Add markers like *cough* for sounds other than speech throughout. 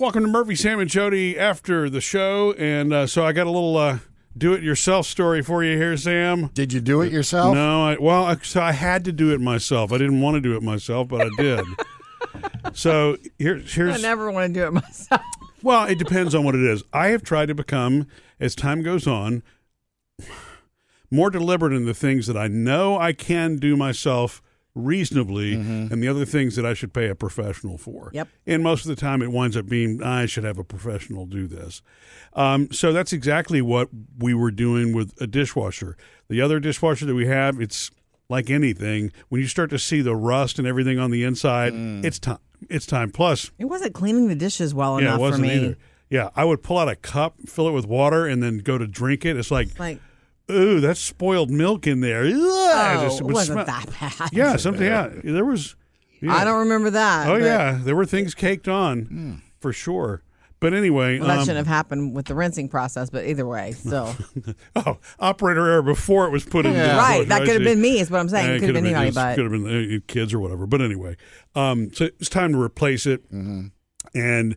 Welcome to Murphy, Sam, and Jody after the show. And uh, so I got a little uh, do it yourself story for you here, Sam. Did you do it yourself? No, I, well, I, so I had to do it myself. I didn't want to do it myself, but I did. *laughs* so here, here's. I never want to do it myself. Well, it depends on what it is. I have tried to become, as time goes on, more deliberate in the things that I know I can do myself reasonably and the other things that I should pay a professional for. Yep. And most of the time it winds up being I should have a professional do this. Um, so that's exactly what we were doing with a dishwasher. The other dishwasher that we have, it's like anything. When you start to see the rust and everything on the inside, it's time. It's time. Plus, It wasn't cleaning the dishes well yeah, enough for me. either. Yeah, I would pull out a cup, fill it with water, and then go to drink it. It's like, Like, ooh, that's spoiled milk in there. Ugh, oh, just- it wasn't smell- that bad. Yeah, something. Yeah, there was. yeah. I don't remember that. Oh but- yeah, there were things caked on for sure. But anyway, Well, that um, shouldn't have happened with the rinsing process, but either way, *laughs* still. oh, operator error before it was put in. Yeah. right. That could have been me, is what I'm saying. Yeah, it could have been anybody, but. could have been uh, kids or whatever. But anyway, um, so it's time to replace it. And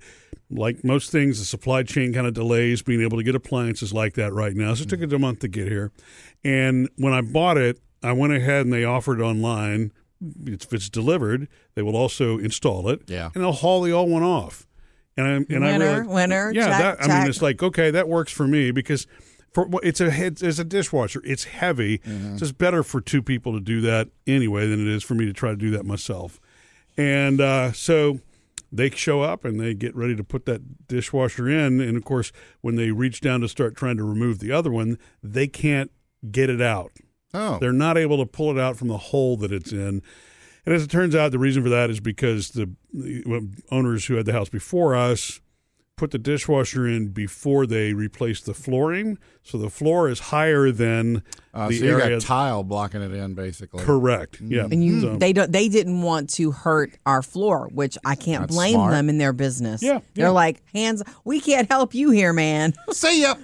like most things, the supply chain kind of delays being able to get appliances like that right now. So it took it a month to get here. And when I bought it, I went ahead and they offered online. If it's delivered, they will also install it. Yeah. and they'll haul the old one off. And I and I Winner, realized, winner, yeah, check, that I mean, it's like okay, that works for me because for it's a it's, it's a dishwasher. It's heavy. Mm-hmm. It's better for two people to do that anyway than it is for me to try to do that myself. And uh, so they show up and they get ready to put that dishwasher in. And of course, when they reach down to start trying to remove the other one, they can't get it out. Oh. They're not able to pull it out from the hole that it's in. And as it turns out, the reason for that is because the, the owners who had the house before us put the dishwasher in before they replace the flooring. So the floor is higher than Uh, the so you area. got tile blocking it in, basically. Correct. Yeah. And you, So- they don't. They didn't want to hurt our floor, which I can't That's blame smart. them in their business. Yeah, they're like hands. We can't help you here, man. *laughs* See ya.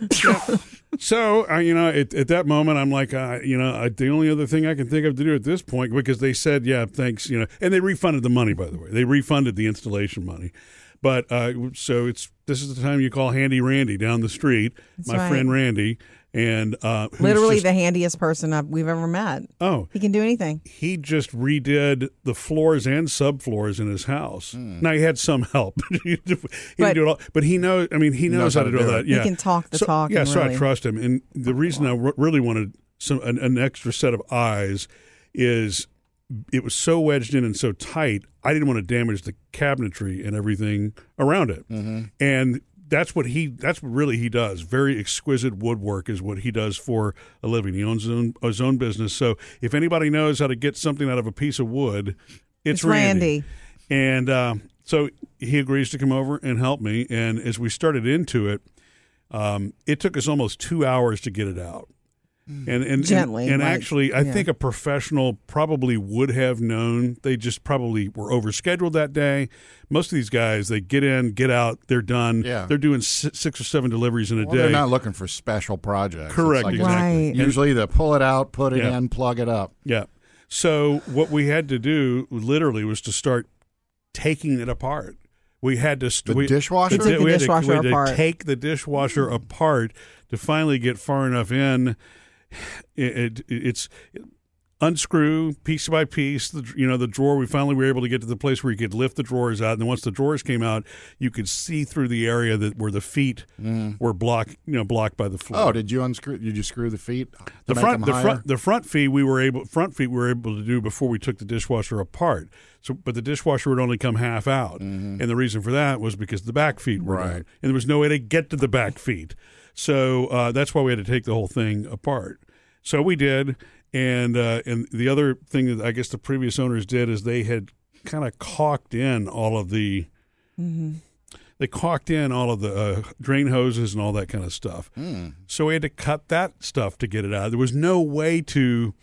So, uh, you know, at, at that moment, I'm like, uh, you know, I, the only other thing I can think of to do at this point, because they said, yeah, thanks, you know, and they refunded the money, by the way. They refunded the installation money. But uh, so it's this is the time you call Handy Randy down the street, my right. friend Randy, and uh, who's Literally just- the handiest person I've, we've ever met. oh, He can do anything. he just redid the floors and subfloors in his house. Hmm. Now he had some help. *laughs* he didn't But- do it all, but he knows. I mean, he knows, how to do all that. it. He Yeah, can talk the so, talk Yeah, and so I trust him. And the reason I r- really wanted some an, an extra set of eyes is it was so wedged in and so tight. I didn't want to damage the cabinetry and everything around it. Mm-hmm. And that's what he. That's what really he does. Very exquisite woodwork is what he does for a living. He owns his own, his own business. So if anybody knows how to get something out of a piece of wood, it's, It's Randy. And uh, so he agrees to come over and help me. And as we started into it, um, it took us almost two hours to get it out. Mm. And and and- Gently, and, like, actually, I yeah. think a professional probably would have known. They just probably were overscheduled that day. Most of these guys, they get in, get out, they're done. Yeah. they're doing six or seven deliveries in a Well, day. they're not looking for special projects. Correct, like- exactly. Right. Usually they pull it out, put it Yeah. in, plug it up. Yeah. So what we had to do literally was to start taking it apart. We had to st- The we, dishwasher? He the we had to- dishwasher we had to take the dishwasher apart to finally get far enough in. It, it it's unscrew piece by piece the you know the drawer we finally were able to get to the place where you could lift the drawers out and then once the drawers came out you could see through the area that where the feet were blocked you know blocked by the floor Oh, did you unscrew? Did you screw the feet? the front the higher? front the front feet we were able front feet we were able to do before we took the dishwasher apart so but the dishwasher would only come half out and the reason for that was because the back feet were Mm-hmm. Right. down and there was no way to get to the back feet so uh, that's why we had to take the whole thing apart so we did and uh, and the other thing that I guess the previous owners did is they had kind of caulked in all of the they caulked in all of the uh, drain hoses and all that kind of stuff. So we had to cut that stuff to get it out. There was no way to.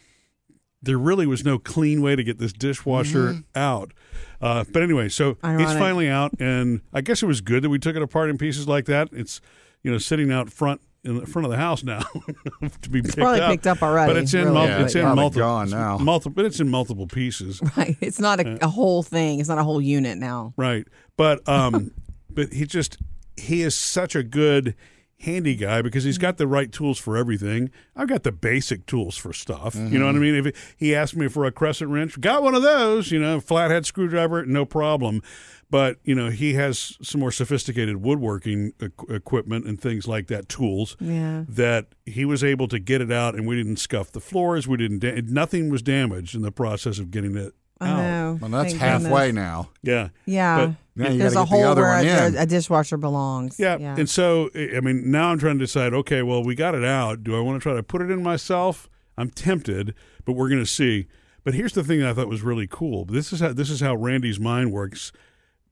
There really was no clean way to get this dishwasher out. Uh, but anyway, so it's Ironic. finally out, and I guess it was good that we took it apart in pieces like that. It's you know sitting out front in the front of the house now *laughs* to be picked probably up. picked up already, But it's in really, mul- Yeah, it's in multiple gone now. multiple, but it's in multiple pieces. *laughs* Right. It's not a, a whole thing. It's not a whole unit now. Right. But um *laughs* but he just he is such a good handy guy because he's got the right tools for everything. I've got the basic tools for stuff. You know what I mean? If he asked me for a crescent wrench, got one of those. You know, flathead screwdriver, no problem. But you know, he has some more sophisticated woodworking equ- equipment and things like that, tools Yeah. that he was able to get it out, and we didn't scuff the floors. We didn't. Da- nothing was damaged in the process of getting it I out. know. Well, that's Thank halfway goodness. now. Yeah. Yeah. But- Now you a get the other where one a, a dishwasher belongs. Yeah. Yeah. And so, I I mean, now I'm trying to decide okay, well, we got it out. Do I want to try to put it in myself? I'm tempted, but we're going to see. But here's the thing that I thought was really cool. This is how this is how Randy's mind works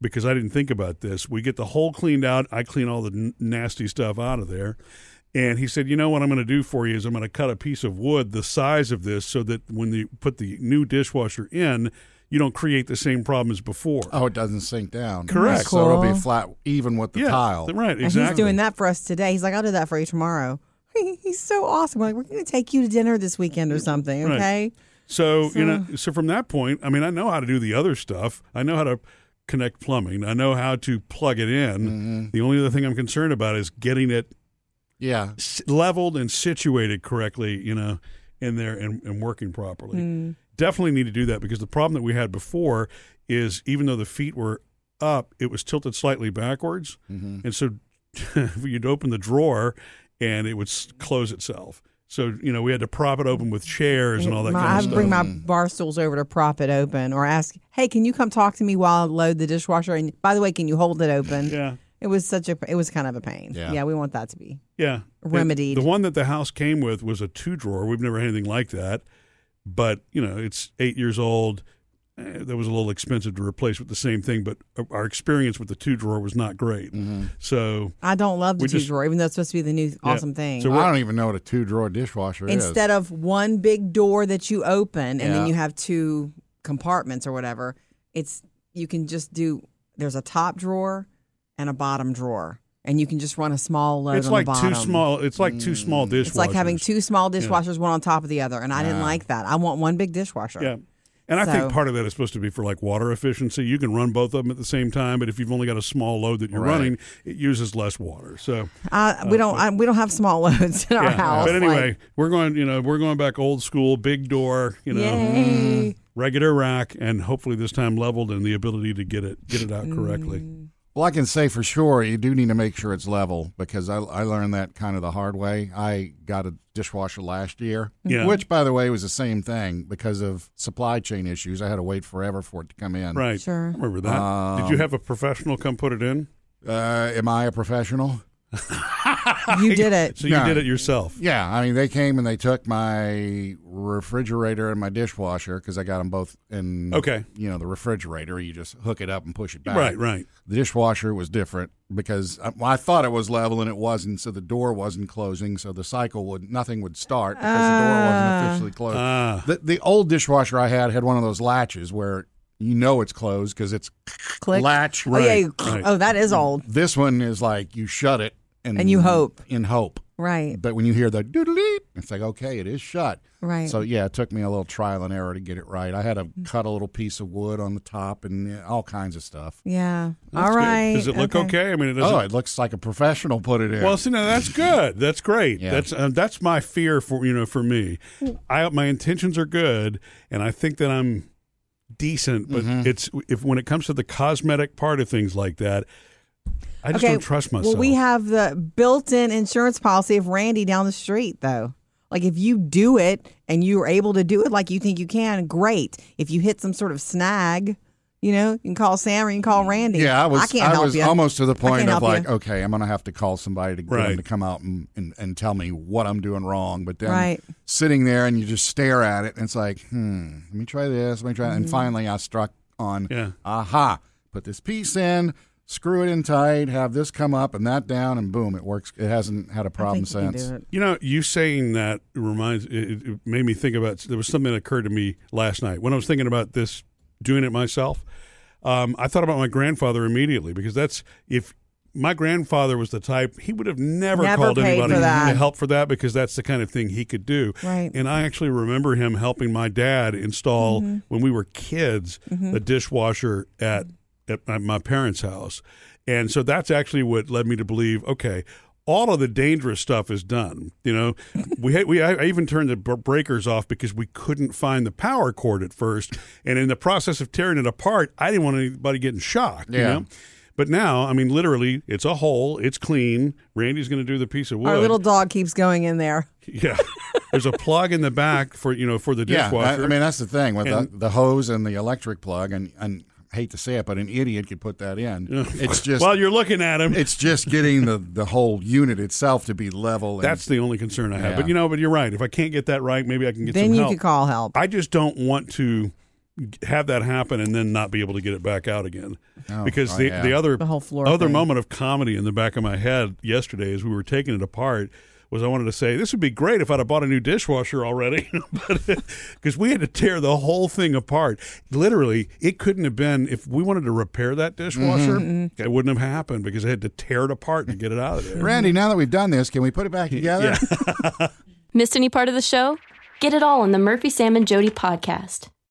because I didn't think about this. We get the hole cleaned out. I clean all the n- nasty stuff out of there. And he said, "You know what I'm going to do for you is I'm going to cut a piece of wood the size of this so that when you put the new dishwasher in, you don't create the same problem as before." Oh, it doesn't sink down. Correct. So it'll be flat, even with the yeah, tile. right? And Exactly. he's doing that for us today. He's like, I'll do that for you tomorrow. *laughs* He's so awesome. We're like, we're going to take you to dinner this weekend or something, Right. okay? So, you know, so from that point, I mean, I know how to do the other stuff. I know how to connect plumbing. I know how to plug it in. Mm-hmm. The only other thing I'm concerned about is getting it Yeah. s- leveled and situated correctly, you know, in there and, and working properly. Mm. Definitely need to do that because the problem that we had before is even though the feet were up, it was tilted slightly backwards. Mm-hmm. And so *laughs* you'd open the drawer and it would s- close itself. So, you know, we had to prop it open with chairs and all that My- kind I of stuff. I bring my bar stools over to prop it open or ask, hey, can you come talk to me while I load the dishwasher? And by the way, can you hold it open? yeah. It was such a, it was kind of a pain. Yeah. yeah we want that to be. Yeah. remedied. The, the one that the house came with was a two drawer. We've never had anything like that. But, you know, it's eight years old. Eh, That was a little expensive to replace with the same thing, but our experience with the two drawer was not great. Mm-hmm. So, I don't love the two just- drawer, even though it's supposed to be the new awesome thing. So I don't even know what a two drawer dishwasher is. Instead of one big door that you open and then you have two compartments or whatever, it's you can just do. There's a top drawer and a bottom drawer, and you can just run a small load it's on like the two small. It's like two small dishwashers. It's like having two small dishwashers, one on top of the other, and I didn't like that. I want one big dishwasher. Yeah. And I So- think part of that is supposed to be for like water efficiency. You can run both of them at the same time, but if you've only got a small load that you're Right. running, it uses less water. So, Uh, we don't. I, we don't have small *laughs* loads in our house. But anyway, like, we're going. You know, we're going back old school, big door. You know, yay! regular rack, and hopefully this time leveled and the ability to get it get it out correctly. Mm. Well, I can say for sure you do need to make sure it's level because I, I learned that kind of the hard way. I got a dishwasher last year, Yeah. which, by the way, was the same thing because of supply chain issues. I had to wait forever for it to come in. Right. Sure. I remember that. Did you have a professional come put it in? Uh, am I a professional? *laughs* You *laughs* did it. So you No. did it yourself. Yeah, I mean they came and they took my refrigerator and my dishwasher because I got them both in. Okay. You know the refrigerator, you just hook it up and push it back. Right, right. The dishwasher was different because I, well, I thought it was level and it wasn't, so the door wasn't closing, so the cycle would nothing would start because the door wasn't officially closed. Ah. the the old dishwasher I had had one of those latches where you know it's closed because it's Click. latch. Oh yeah. Right, you- right. Oh, that is old. This one is like you shut it and And you hope. in hope. Right. But when you hear the doodly, it's like okay, it is shut. Right. So yeah, it took me a little trial and error to get it right. I had to cut a little piece of wood on the top and all kinds of stuff. Yeah. That's All good. Does it look okay? I mean, it doesn't. Oh, it looks like a professional put it in. Well, see, now that's good. That's great. Yeah. That's uh, that's my fear for you know for me. I my intentions are good, and I think that I'm decent. But Mm-hmm. it's if when it comes to the cosmetic part of things like that, I just don't trust myself. Well, we have the built-in insurance policy of Randy down the street, though. Like if you do it and you are able to do it like you think you can, great. If you hit some sort of snag, you know, you can call Sam or you can call Randy. yeah, I was I can't help was you. almost to the point of like, you. okay, I'm gonna have to call somebody to get Right. them to come out and, and, and tell me what I'm doing wrong. But then Right. sitting there and you just stare at it and it's like, hmm, let me try this, let me try that. Mm-hmm. and finally I struck on Yeah. aha, put this piece in, screw it in tight, have this come up and that down, and boom, it works. It hasn't had a problem think you since. You know, you saying that reminds it, it made me think about. There was something that occurred to me last night when I was thinking about this, doing it myself. Um, I thought about my grandfather immediately because that's if my grandfather was the type he would have never, Never called anybody for to help for that because that's the kind of thing he could do. Right. And I actually remember him helping my dad install Mm-hmm. when we were kids the dishwasher at at my, my parents' house, and so that's actually what led me to believe. Okay. All of the dangerous stuff is done. You know, we we I even turned the breakers off because we couldn't find the power cord at first, and in the process of tearing it apart, I didn't want anybody getting shocked. You Yeah. know? But now, I mean, literally, it's a hole. It's clean. Randy's going to do the piece of wood. Our little dog keeps going in there. yeah. There's a plug in the back for you know for the Yeah, I, dishwasher. I mean that's the thing with And- the, the hose and the electric plug, and and I hate to say it, but an idiot could put that in. It's just While you're looking at him, it's just getting the the whole unit itself to be level. And, that's the only concern I have. Yeah. But you know, but you're right. If I can't get that right, maybe I can get Then some you help. could call help. I just don't want to have that happen and then not be able to get it back out again. Oh, because oh, the yeah. the other The whole floor other thing. moment of comedy in the back of my head yesterday as we were taking it apart was I wanted to say this would be great if I'd have bought a new dishwasher already, *laughs* but because we had to tear the whole thing apart. Literally, it couldn't have been if we wanted to repair that dishwasher, Mm-hmm. it wouldn't have happened because I had to tear it apart to get it out of there. Randy. Now that we've done this, can we put it back together? Yeah. *laughs* Missed any part of the show? Get it all on the Murphy, Sam, and Jody podcast.